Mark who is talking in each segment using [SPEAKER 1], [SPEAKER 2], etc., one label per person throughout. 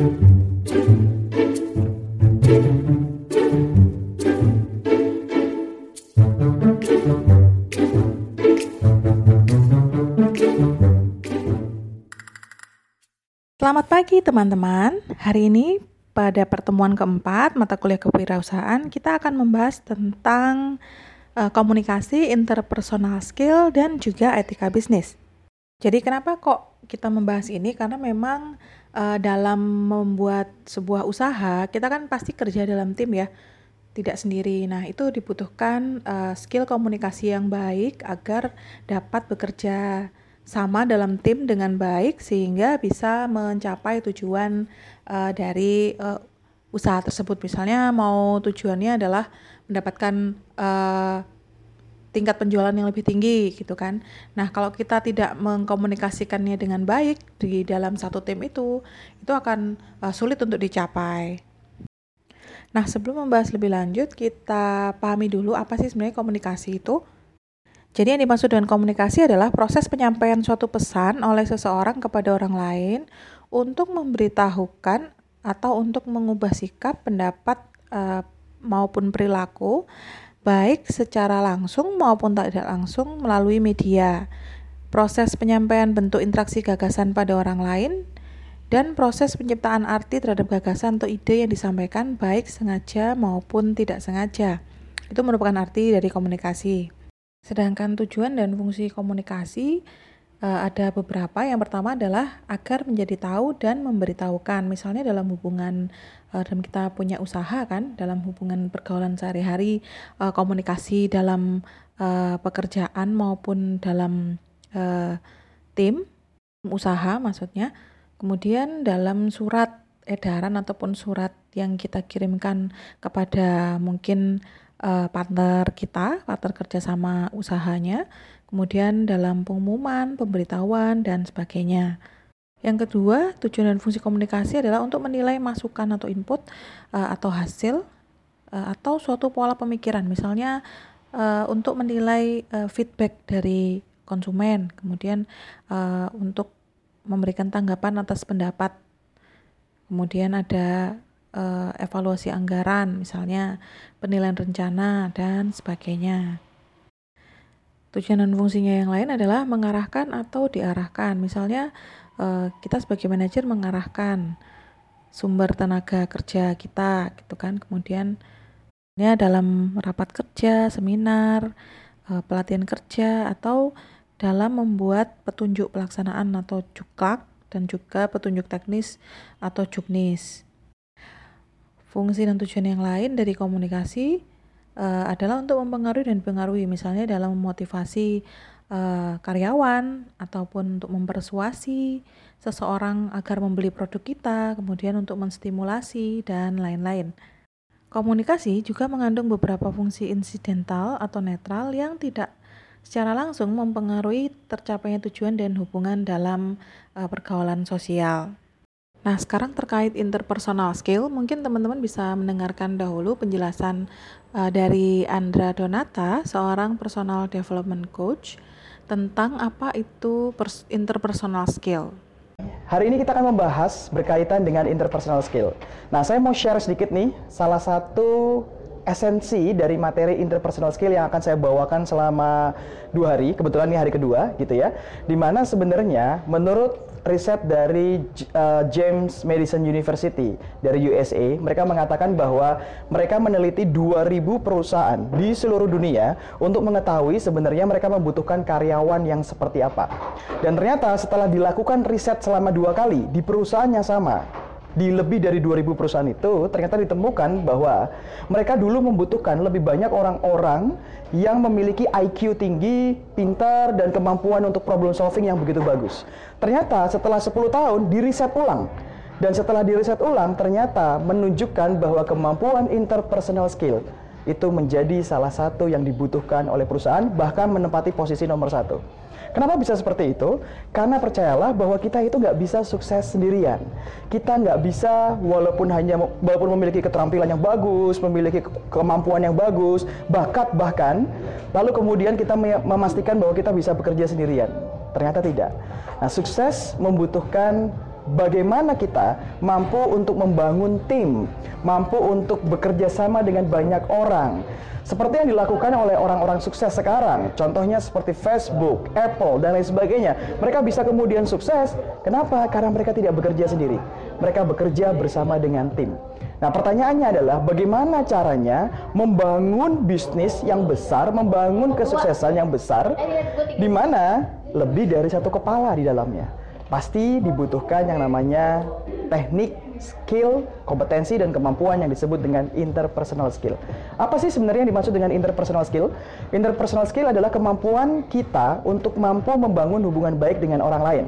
[SPEAKER 1] Selamat pagi teman-teman. Hari ini pada pertemuan keempat mata kuliah kewirausahaan kita akan membahas tentang uh, komunikasi, interpersonal skill dan juga etika bisnis. Jadi kenapa kok kita membahas ini? Karena memang uh, dalam membuat sebuah usaha kita kan pasti kerja dalam tim ya, tidak sendiri. Nah itu dibutuhkan uh, skill komunikasi yang baik agar dapat bekerja sama dalam tim dengan baik sehingga bisa mencapai tujuan uh, dari uh, usaha tersebut. Misalnya mau tujuannya adalah mendapatkan uh, tingkat penjualan yang lebih tinggi gitu kan. Nah, kalau kita tidak mengkomunikasikannya dengan baik di dalam satu tim itu, itu akan uh, sulit untuk dicapai. Nah, sebelum membahas lebih lanjut, kita pahami dulu apa sih sebenarnya komunikasi itu. Jadi yang dimaksud dengan komunikasi adalah proses penyampaian suatu pesan oleh seseorang kepada orang lain untuk memberitahukan atau untuk mengubah sikap, pendapat uh, maupun perilaku baik secara langsung maupun tidak langsung melalui media. Proses penyampaian bentuk interaksi gagasan pada orang lain dan proses penciptaan arti terhadap gagasan atau ide yang disampaikan baik sengaja maupun tidak sengaja. Itu merupakan arti dari komunikasi. Sedangkan tujuan dan fungsi komunikasi uh, ada beberapa. Yang pertama adalah agar menjadi tahu dan memberitahukan. Misalnya dalam hubungan uh, dalam kita punya usaha kan, dalam hubungan pergaulan sehari-hari, uh, komunikasi dalam pekerjaan maupun dalam tim usaha maksudnya. Kemudian dalam surat edaran ataupun surat yang kita kirimkan kepada mungkin uh, partner kita, partner kerjasama usahanya, kemudian dalam pengumuman, pemberitahuan, dan sebagainya. Yang kedua, tujuan dan fungsi komunikasi adalah untuk menilai masukan atau input uh, atau hasil uh, atau suatu pola pemikiran, misalnya uh, untuk menilai uh, feedback dari konsumen, kemudian uh, untuk memberikan tanggapan atas pendapat, kemudian ada uh, evaluasi anggaran, misalnya penilaian rencana dan sebagainya. Tujuan dan fungsinya yang lain adalah mengarahkan atau diarahkan. Misalnya uh, kita sebagai manajer mengarahkan sumber tenaga kerja kita gitu kan. Kemudian ini dalam rapat kerja, seminar, uh, pelatihan kerja atau dalam membuat petunjuk pelaksanaan atau juklak dan juga petunjuk teknis atau juknis. Fungsi dan tujuan yang lain dari komunikasi uh, adalah untuk mempengaruhi dan mempengaruhi, misalnya dalam memotivasi uh, karyawan ataupun untuk mempersuasi seseorang agar membeli produk kita, kemudian untuk menstimulasi dan lain-lain. Komunikasi juga mengandung beberapa fungsi insidental atau netral yang tidak secara langsung mempengaruhi tercapainya tujuan dan hubungan dalam uh, pergaulan sosial. Nah, sekarang terkait interpersonal skill, mungkin teman-teman bisa mendengarkan dahulu penjelasan uh, dari Andra Donata, seorang personal development coach, tentang apa itu interpersonal skill.
[SPEAKER 2] Hari ini kita akan membahas berkaitan dengan interpersonal skill. Nah, saya mau share sedikit nih salah satu esensi dari materi interpersonal skill yang akan saya bawakan selama dua hari, kebetulan ini hari kedua gitu ya, di mana sebenarnya menurut riset dari uh, James Madison University dari USA, mereka mengatakan bahwa mereka meneliti 2000 perusahaan di seluruh dunia untuk mengetahui sebenarnya mereka membutuhkan karyawan yang seperti apa. Dan ternyata setelah dilakukan riset selama dua kali di perusahaan yang sama, di lebih dari 2000 perusahaan itu ternyata ditemukan bahwa mereka dulu membutuhkan lebih banyak orang-orang yang memiliki IQ tinggi, pintar, dan kemampuan untuk problem solving yang begitu bagus. Ternyata setelah 10 tahun diriset ulang. Dan setelah diriset ulang ternyata menunjukkan bahwa kemampuan interpersonal skill itu menjadi salah satu yang dibutuhkan oleh perusahaan bahkan menempati posisi nomor satu. Kenapa bisa seperti itu? Karena percayalah bahwa kita itu nggak bisa sukses sendirian. Kita nggak bisa walaupun hanya walaupun memiliki keterampilan yang bagus, memiliki kemampuan yang bagus, bakat bahkan, lalu kemudian kita memastikan bahwa kita bisa bekerja sendirian. Ternyata tidak. Nah, sukses membutuhkan bagaimana kita mampu untuk membangun tim, mampu untuk bekerja sama dengan banyak orang. Seperti yang dilakukan oleh orang-orang sukses sekarang, contohnya seperti Facebook, Apple, dan lain sebagainya. Mereka bisa kemudian sukses, kenapa? Karena mereka tidak bekerja sendiri. Mereka bekerja bersama dengan tim. Nah, pertanyaannya adalah bagaimana caranya membangun bisnis yang besar, membangun kesuksesan yang besar, di mana lebih dari satu kepala di dalamnya. Pasti dibutuhkan yang namanya teknik, skill, kompetensi, dan kemampuan yang disebut dengan interpersonal skill. Apa sih sebenarnya yang dimaksud dengan interpersonal skill? Interpersonal skill adalah kemampuan kita untuk mampu membangun hubungan baik dengan orang lain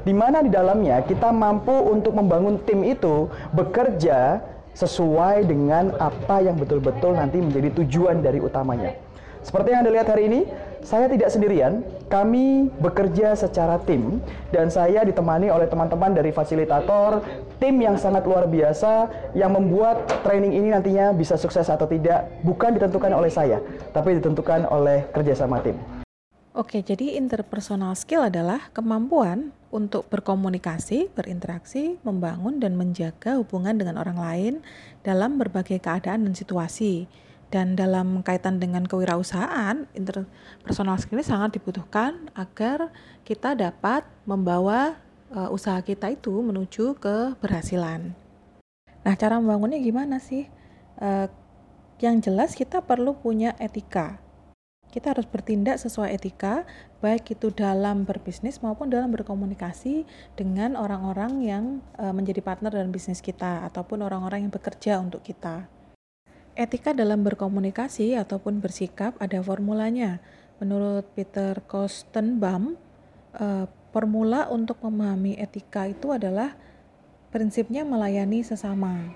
[SPEAKER 2] di mana di dalamnya kita mampu untuk membangun tim itu bekerja sesuai dengan apa yang betul-betul nanti menjadi tujuan dari utamanya. Seperti yang Anda lihat hari ini, saya tidak sendirian, kami bekerja secara tim dan saya ditemani oleh teman-teman dari fasilitator, tim yang sangat luar biasa yang membuat training ini nantinya bisa sukses atau tidak bukan ditentukan oleh saya, tapi ditentukan oleh kerjasama tim.
[SPEAKER 1] Oke, jadi interpersonal skill adalah kemampuan untuk berkomunikasi, berinteraksi, membangun, dan menjaga hubungan dengan orang lain dalam berbagai keadaan dan situasi. Dan dalam kaitan dengan kewirausahaan, interpersonal skill ini sangat dibutuhkan agar kita dapat membawa uh, usaha kita itu menuju keberhasilan. Nah, cara membangunnya gimana sih? Uh, yang jelas kita perlu punya etika kita harus bertindak sesuai etika, baik itu dalam berbisnis maupun dalam berkomunikasi dengan orang-orang yang e, menjadi partner dalam bisnis kita ataupun orang-orang yang bekerja untuk kita. Etika dalam berkomunikasi ataupun bersikap ada formulanya. Menurut Peter Kostenbaum, e, formula untuk memahami etika itu adalah prinsipnya melayani sesama.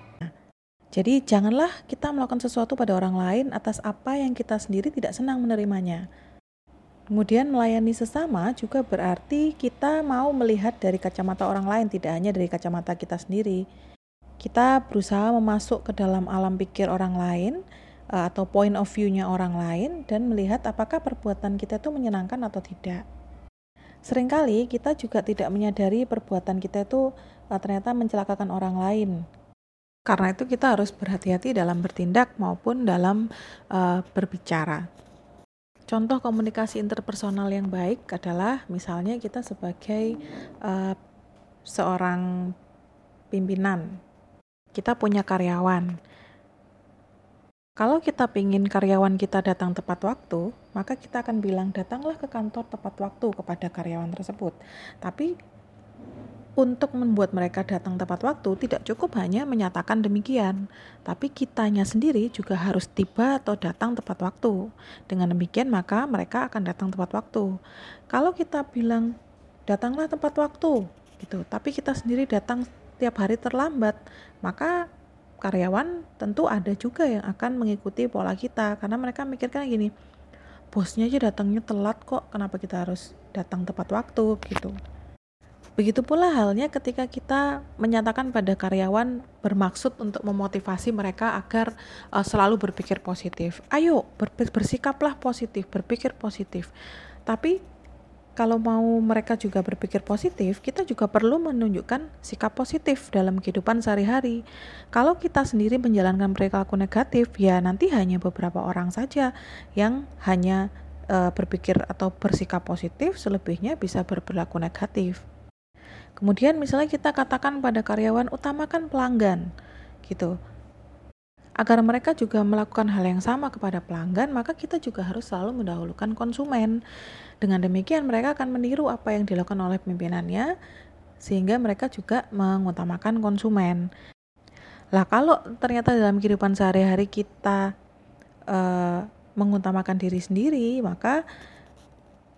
[SPEAKER 1] Jadi janganlah kita melakukan sesuatu pada orang lain atas apa yang kita sendiri tidak senang menerimanya. Kemudian melayani sesama juga berarti kita mau melihat dari kacamata orang lain, tidak hanya dari kacamata kita sendiri. Kita berusaha memasuk ke dalam alam pikir orang lain eh, atau point of view-nya orang lain dan melihat apakah perbuatan kita itu menyenangkan atau tidak. Seringkali kita juga tidak menyadari perbuatan kita itu eh, ternyata mencelakakan orang lain karena itu kita harus berhati-hati dalam bertindak maupun dalam uh, berbicara. Contoh komunikasi interpersonal yang baik adalah misalnya kita sebagai uh, seorang pimpinan, kita punya karyawan. Kalau kita ingin karyawan kita datang tepat waktu, maka kita akan bilang datanglah ke kantor tepat waktu kepada karyawan tersebut. Tapi untuk membuat mereka datang tepat waktu tidak cukup hanya menyatakan demikian, tapi kitanya sendiri juga harus tiba atau datang tepat waktu. Dengan demikian maka mereka akan datang tepat waktu. Kalau kita bilang datanglah tepat waktu gitu, tapi kita sendiri datang tiap hari terlambat, maka karyawan tentu ada juga yang akan mengikuti pola kita karena mereka mikirkan gini, bosnya aja datangnya telat kok, kenapa kita harus datang tepat waktu gitu. Begitu pula halnya ketika kita menyatakan pada karyawan bermaksud untuk memotivasi mereka agar uh, selalu berpikir positif. Ayo bersikaplah positif, berpikir positif. Tapi kalau mau mereka juga berpikir positif, kita juga perlu menunjukkan sikap positif dalam kehidupan sehari-hari. Kalau kita sendiri menjalankan perilaku negatif, ya nanti hanya beberapa orang saja yang hanya uh, berpikir atau bersikap positif, selebihnya bisa berperilaku negatif. Kemudian misalnya kita katakan pada karyawan utamakan pelanggan gitu. Agar mereka juga melakukan hal yang sama kepada pelanggan, maka kita juga harus selalu mendahulukan konsumen. Dengan demikian mereka akan meniru apa yang dilakukan oleh pimpinannya sehingga mereka juga mengutamakan konsumen. Lah kalau ternyata dalam kehidupan sehari-hari kita uh, mengutamakan diri sendiri, maka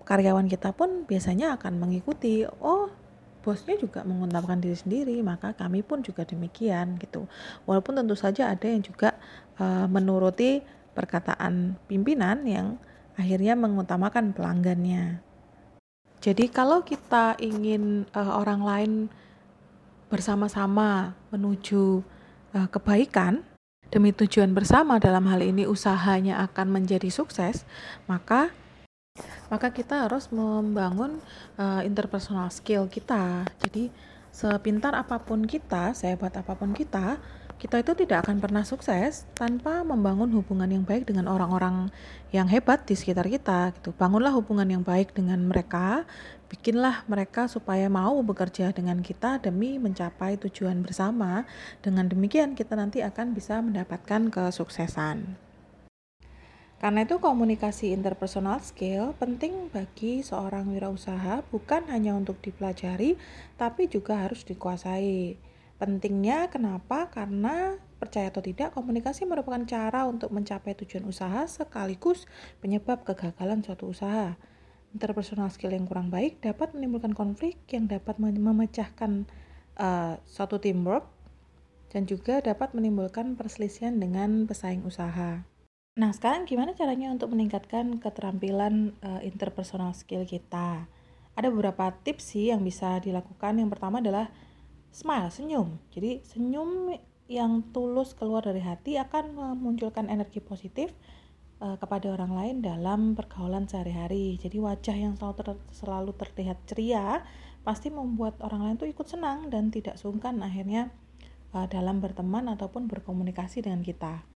[SPEAKER 1] karyawan kita pun biasanya akan mengikuti. Oh, bosnya juga mengutamakan diri sendiri, maka kami pun juga demikian gitu. Walaupun tentu saja ada yang juga uh, menuruti perkataan pimpinan yang akhirnya mengutamakan pelanggannya. Jadi kalau kita ingin uh, orang lain bersama-sama menuju uh, kebaikan demi tujuan bersama dalam hal ini usahanya akan menjadi sukses, maka maka kita harus membangun uh, interpersonal skill kita. Jadi sepintar apa pun kita, sehebat apa pun kita, kita itu tidak akan pernah sukses tanpa membangun hubungan yang baik dengan orang-orang yang hebat di sekitar kita gitu. Bangunlah hubungan yang baik dengan mereka, bikinlah mereka supaya mau bekerja dengan kita demi mencapai tujuan bersama. Dengan demikian kita nanti akan bisa mendapatkan kesuksesan. Karena itu komunikasi interpersonal skill penting bagi seorang wirausaha bukan hanya untuk dipelajari tapi juga harus dikuasai. Pentingnya kenapa? Karena percaya atau tidak komunikasi merupakan cara untuk mencapai tujuan usaha sekaligus penyebab kegagalan suatu usaha. Interpersonal skill yang kurang baik dapat menimbulkan konflik yang dapat memecahkan uh, suatu teamwork dan juga dapat menimbulkan perselisihan dengan pesaing usaha. Nah, sekarang gimana caranya untuk meningkatkan keterampilan uh, interpersonal skill kita? Ada beberapa tips sih yang bisa dilakukan. Yang pertama adalah smile, senyum. Jadi, senyum yang tulus keluar dari hati akan memunculkan energi positif uh, kepada orang lain dalam pergaulan sehari-hari. Jadi, wajah yang selalu, ter selalu terlihat ceria pasti membuat orang lain tuh ikut senang dan tidak sungkan akhirnya uh, dalam berteman ataupun berkomunikasi dengan kita.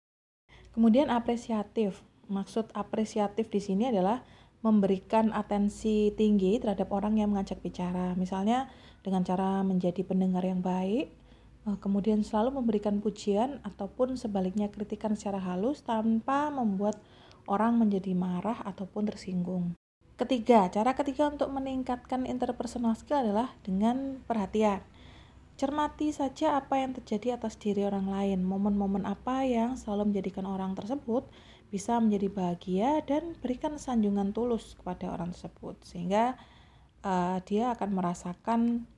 [SPEAKER 1] Kemudian apresiatif. Maksud apresiatif di sini adalah memberikan atensi tinggi terhadap orang yang mengajak bicara. Misalnya dengan cara menjadi pendengar yang baik, eh, kemudian selalu memberikan pujian ataupun sebaliknya kritikan secara halus tanpa membuat orang menjadi marah ataupun tersinggung. Ketiga, cara ketiga untuk meningkatkan interpersonal skill adalah dengan perhatian. Cermati saja apa yang terjadi atas diri orang lain, momen-momen apa yang selalu menjadikan orang tersebut bisa menjadi bahagia dan berikan sanjungan tulus kepada orang tersebut sehingga uh, dia akan merasakan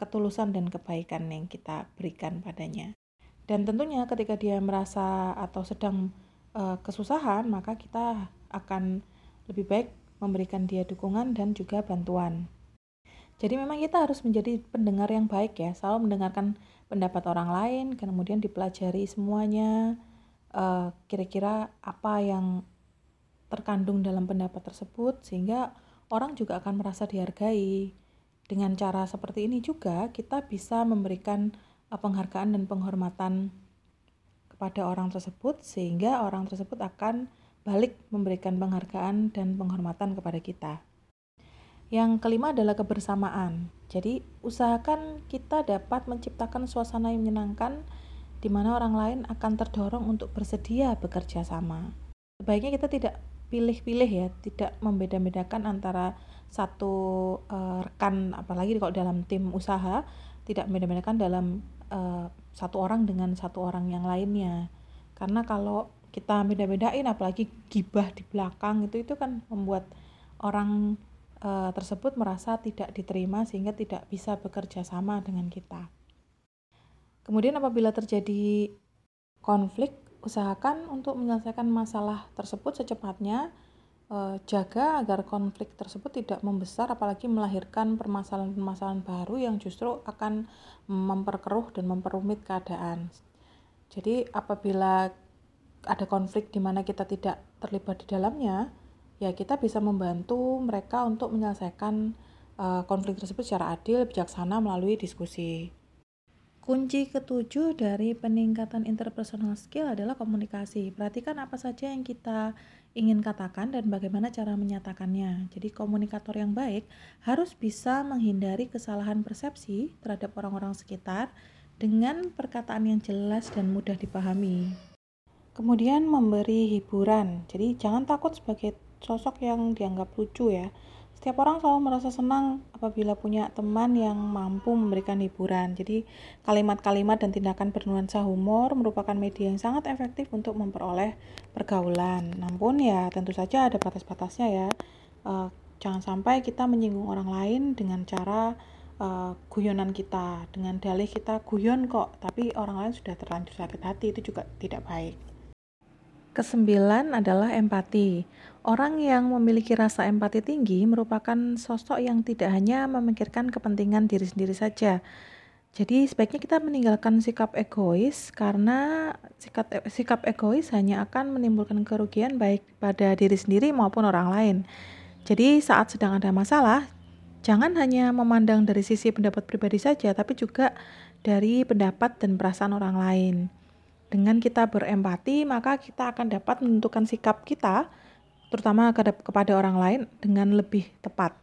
[SPEAKER 1] ketulusan dan kebaikan yang kita berikan padanya. Dan tentunya ketika dia merasa atau sedang uh, kesusahan, maka kita akan lebih baik memberikan dia dukungan dan juga bantuan. Jadi memang kita harus menjadi pendengar yang baik ya, selalu mendengarkan pendapat orang lain, kemudian dipelajari semuanya, eh, kira-kira apa yang terkandung dalam pendapat tersebut, sehingga orang juga akan merasa dihargai. Dengan cara seperti ini juga kita bisa memberikan uh, penghargaan dan penghormatan kepada orang tersebut, sehingga orang tersebut akan balik memberikan penghargaan dan penghormatan kepada kita. Yang kelima adalah kebersamaan. Jadi, usahakan kita dapat menciptakan suasana yang menyenangkan di mana orang lain akan terdorong untuk bersedia bekerja sama. Sebaiknya kita tidak pilih-pilih ya, tidak membeda-bedakan antara satu uh, rekan, apalagi kalau dalam tim usaha, tidak membeda-bedakan dalam uh, satu orang dengan satu orang yang lainnya. Karena kalau kita beda-bedain, apalagi gibah di belakang itu itu kan membuat orang uh, tersebut merasa tidak diterima sehingga tidak bisa bekerja sama dengan kita. Kemudian apabila terjadi konflik, usahakan untuk menyelesaikan masalah tersebut secepatnya. Uh, jaga agar konflik tersebut tidak membesar apalagi melahirkan permasalahan-permasalahan baru yang justru akan memperkeruh dan memperumit keadaan. Jadi apabila ada konflik di mana kita tidak terlibat di dalamnya, ya kita bisa membantu mereka untuk menyelesaikan uh, konflik tersebut secara adil, bijaksana melalui diskusi. Kunci ketujuh dari peningkatan interpersonal skill adalah komunikasi. Perhatikan apa saja yang kita ingin katakan dan bagaimana cara menyatakannya. Jadi komunikator yang baik harus bisa menghindari kesalahan persepsi terhadap orang-orang sekitar dengan perkataan yang jelas dan mudah dipahami. Kemudian memberi hiburan. Jadi jangan takut sebagai sosok yang dianggap lucu ya. Setiap orang selalu merasa senang apabila punya teman yang mampu memberikan hiburan. Jadi, kalimat-kalimat dan tindakan bernuansa humor merupakan media yang sangat efektif untuk memperoleh pergaulan. Namun ya, tentu saja ada batas-batasnya ya. Uh, jangan sampai kita menyinggung orang lain dengan cara uh, guyonan kita, dengan dalih kita guyon kok, tapi orang lain sudah terlanjur sakit hati itu juga tidak baik. Kesembilan adalah empati. Orang yang memiliki rasa empati tinggi merupakan sosok yang tidak hanya memikirkan kepentingan diri sendiri saja. Jadi sebaiknya kita meninggalkan sikap egois karena sikap sikap egois hanya akan menimbulkan kerugian baik pada diri sendiri maupun orang lain. Jadi saat sedang ada masalah, Jangan hanya memandang dari sisi pendapat pribadi saja, tapi juga dari pendapat dan perasaan orang lain. Dengan kita berempati, maka kita akan dapat menentukan sikap kita, terutama kepada orang lain, dengan lebih tepat.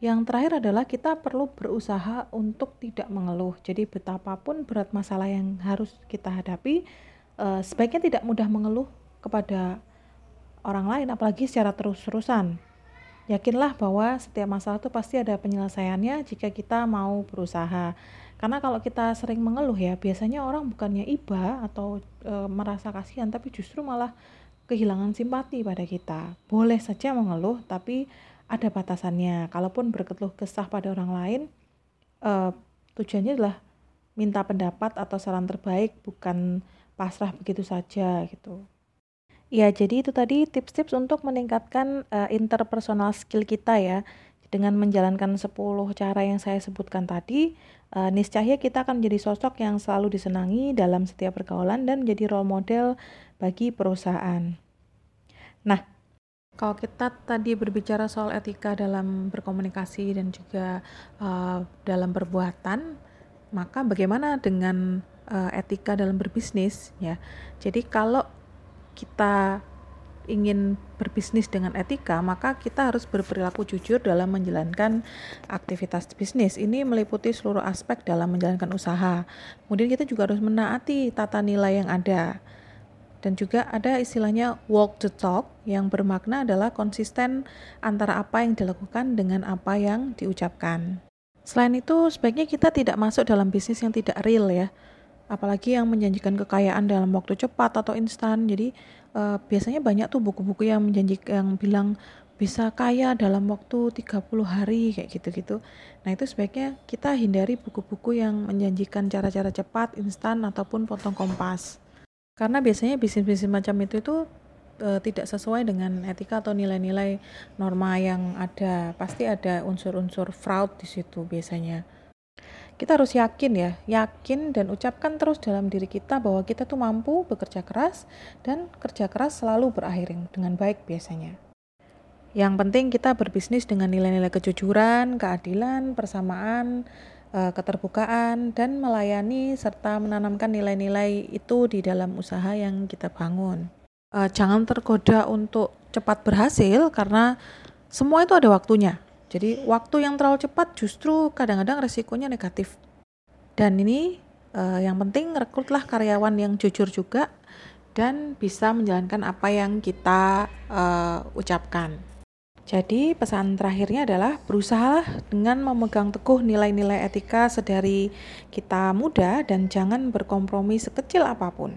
[SPEAKER 1] Yang terakhir adalah kita perlu berusaha untuk tidak mengeluh. Jadi, betapapun berat masalah yang harus kita hadapi, eh, sebaiknya tidak mudah mengeluh kepada orang lain, apalagi secara terus-terusan yakinlah bahwa setiap masalah itu pasti ada penyelesaiannya jika kita mau berusaha. Karena kalau kita sering mengeluh ya, biasanya orang bukannya iba atau e, merasa kasihan, tapi justru malah kehilangan simpati pada kita. Boleh saja mengeluh, tapi ada batasannya. Kalaupun berkeluh kesah pada orang lain, e, tujuannya adalah minta pendapat atau saran terbaik, bukan pasrah begitu saja gitu. Ya, jadi itu tadi tips-tips untuk meningkatkan uh, interpersonal skill kita ya. Dengan menjalankan 10 cara yang saya sebutkan tadi, uh, niscaya kita akan menjadi sosok yang selalu disenangi dalam setiap pergaulan dan menjadi role model bagi perusahaan. Nah, kalau kita tadi berbicara soal etika dalam berkomunikasi dan juga uh, dalam perbuatan, maka bagaimana dengan uh, etika dalam berbisnis ya? Jadi kalau kita ingin berbisnis dengan etika, maka kita harus berperilaku jujur dalam menjalankan aktivitas bisnis. Ini meliputi seluruh aspek dalam menjalankan usaha. Kemudian kita juga harus menaati tata nilai yang ada. Dan juga ada istilahnya walk the talk yang bermakna adalah konsisten antara apa yang dilakukan dengan apa yang diucapkan. Selain itu, sebaiknya kita tidak masuk dalam bisnis yang tidak real ya apalagi yang menjanjikan kekayaan dalam waktu cepat atau instan jadi uh, biasanya banyak tuh buku-buku yang menjanjikan yang bilang bisa kaya dalam waktu 30 hari kayak gitu-gitu. Nah, itu sebaiknya kita hindari buku-buku yang menjanjikan cara-cara cepat, instan ataupun potong kompas. Karena biasanya bisnis-bisnis macam itu itu uh, tidak sesuai dengan etika atau nilai-nilai norma yang ada. Pasti ada unsur-unsur fraud di situ biasanya kita harus yakin ya, yakin dan ucapkan terus dalam diri kita bahwa kita tuh mampu bekerja keras dan kerja keras selalu berakhir dengan baik biasanya. Yang penting kita berbisnis dengan nilai-nilai kejujuran, keadilan, persamaan, eh, keterbukaan, dan melayani serta menanamkan nilai-nilai itu di dalam usaha yang kita bangun. Eh, jangan tergoda untuk cepat berhasil karena semua itu ada waktunya jadi waktu yang terlalu cepat justru kadang-kadang resikonya negatif. Dan ini uh, yang penting rekrutlah karyawan yang jujur juga dan bisa menjalankan apa yang kita ucapkan. Jadi pesan terakhirnya adalah berusaha dengan memegang teguh nilai-nilai etika sedari kita muda dan jangan berkompromi sekecil apa pun.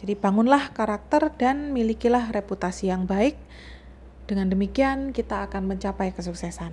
[SPEAKER 1] Jadi bangunlah karakter dan milikilah reputasi yang baik dengan demikian, kita akan mencapai kesuksesan.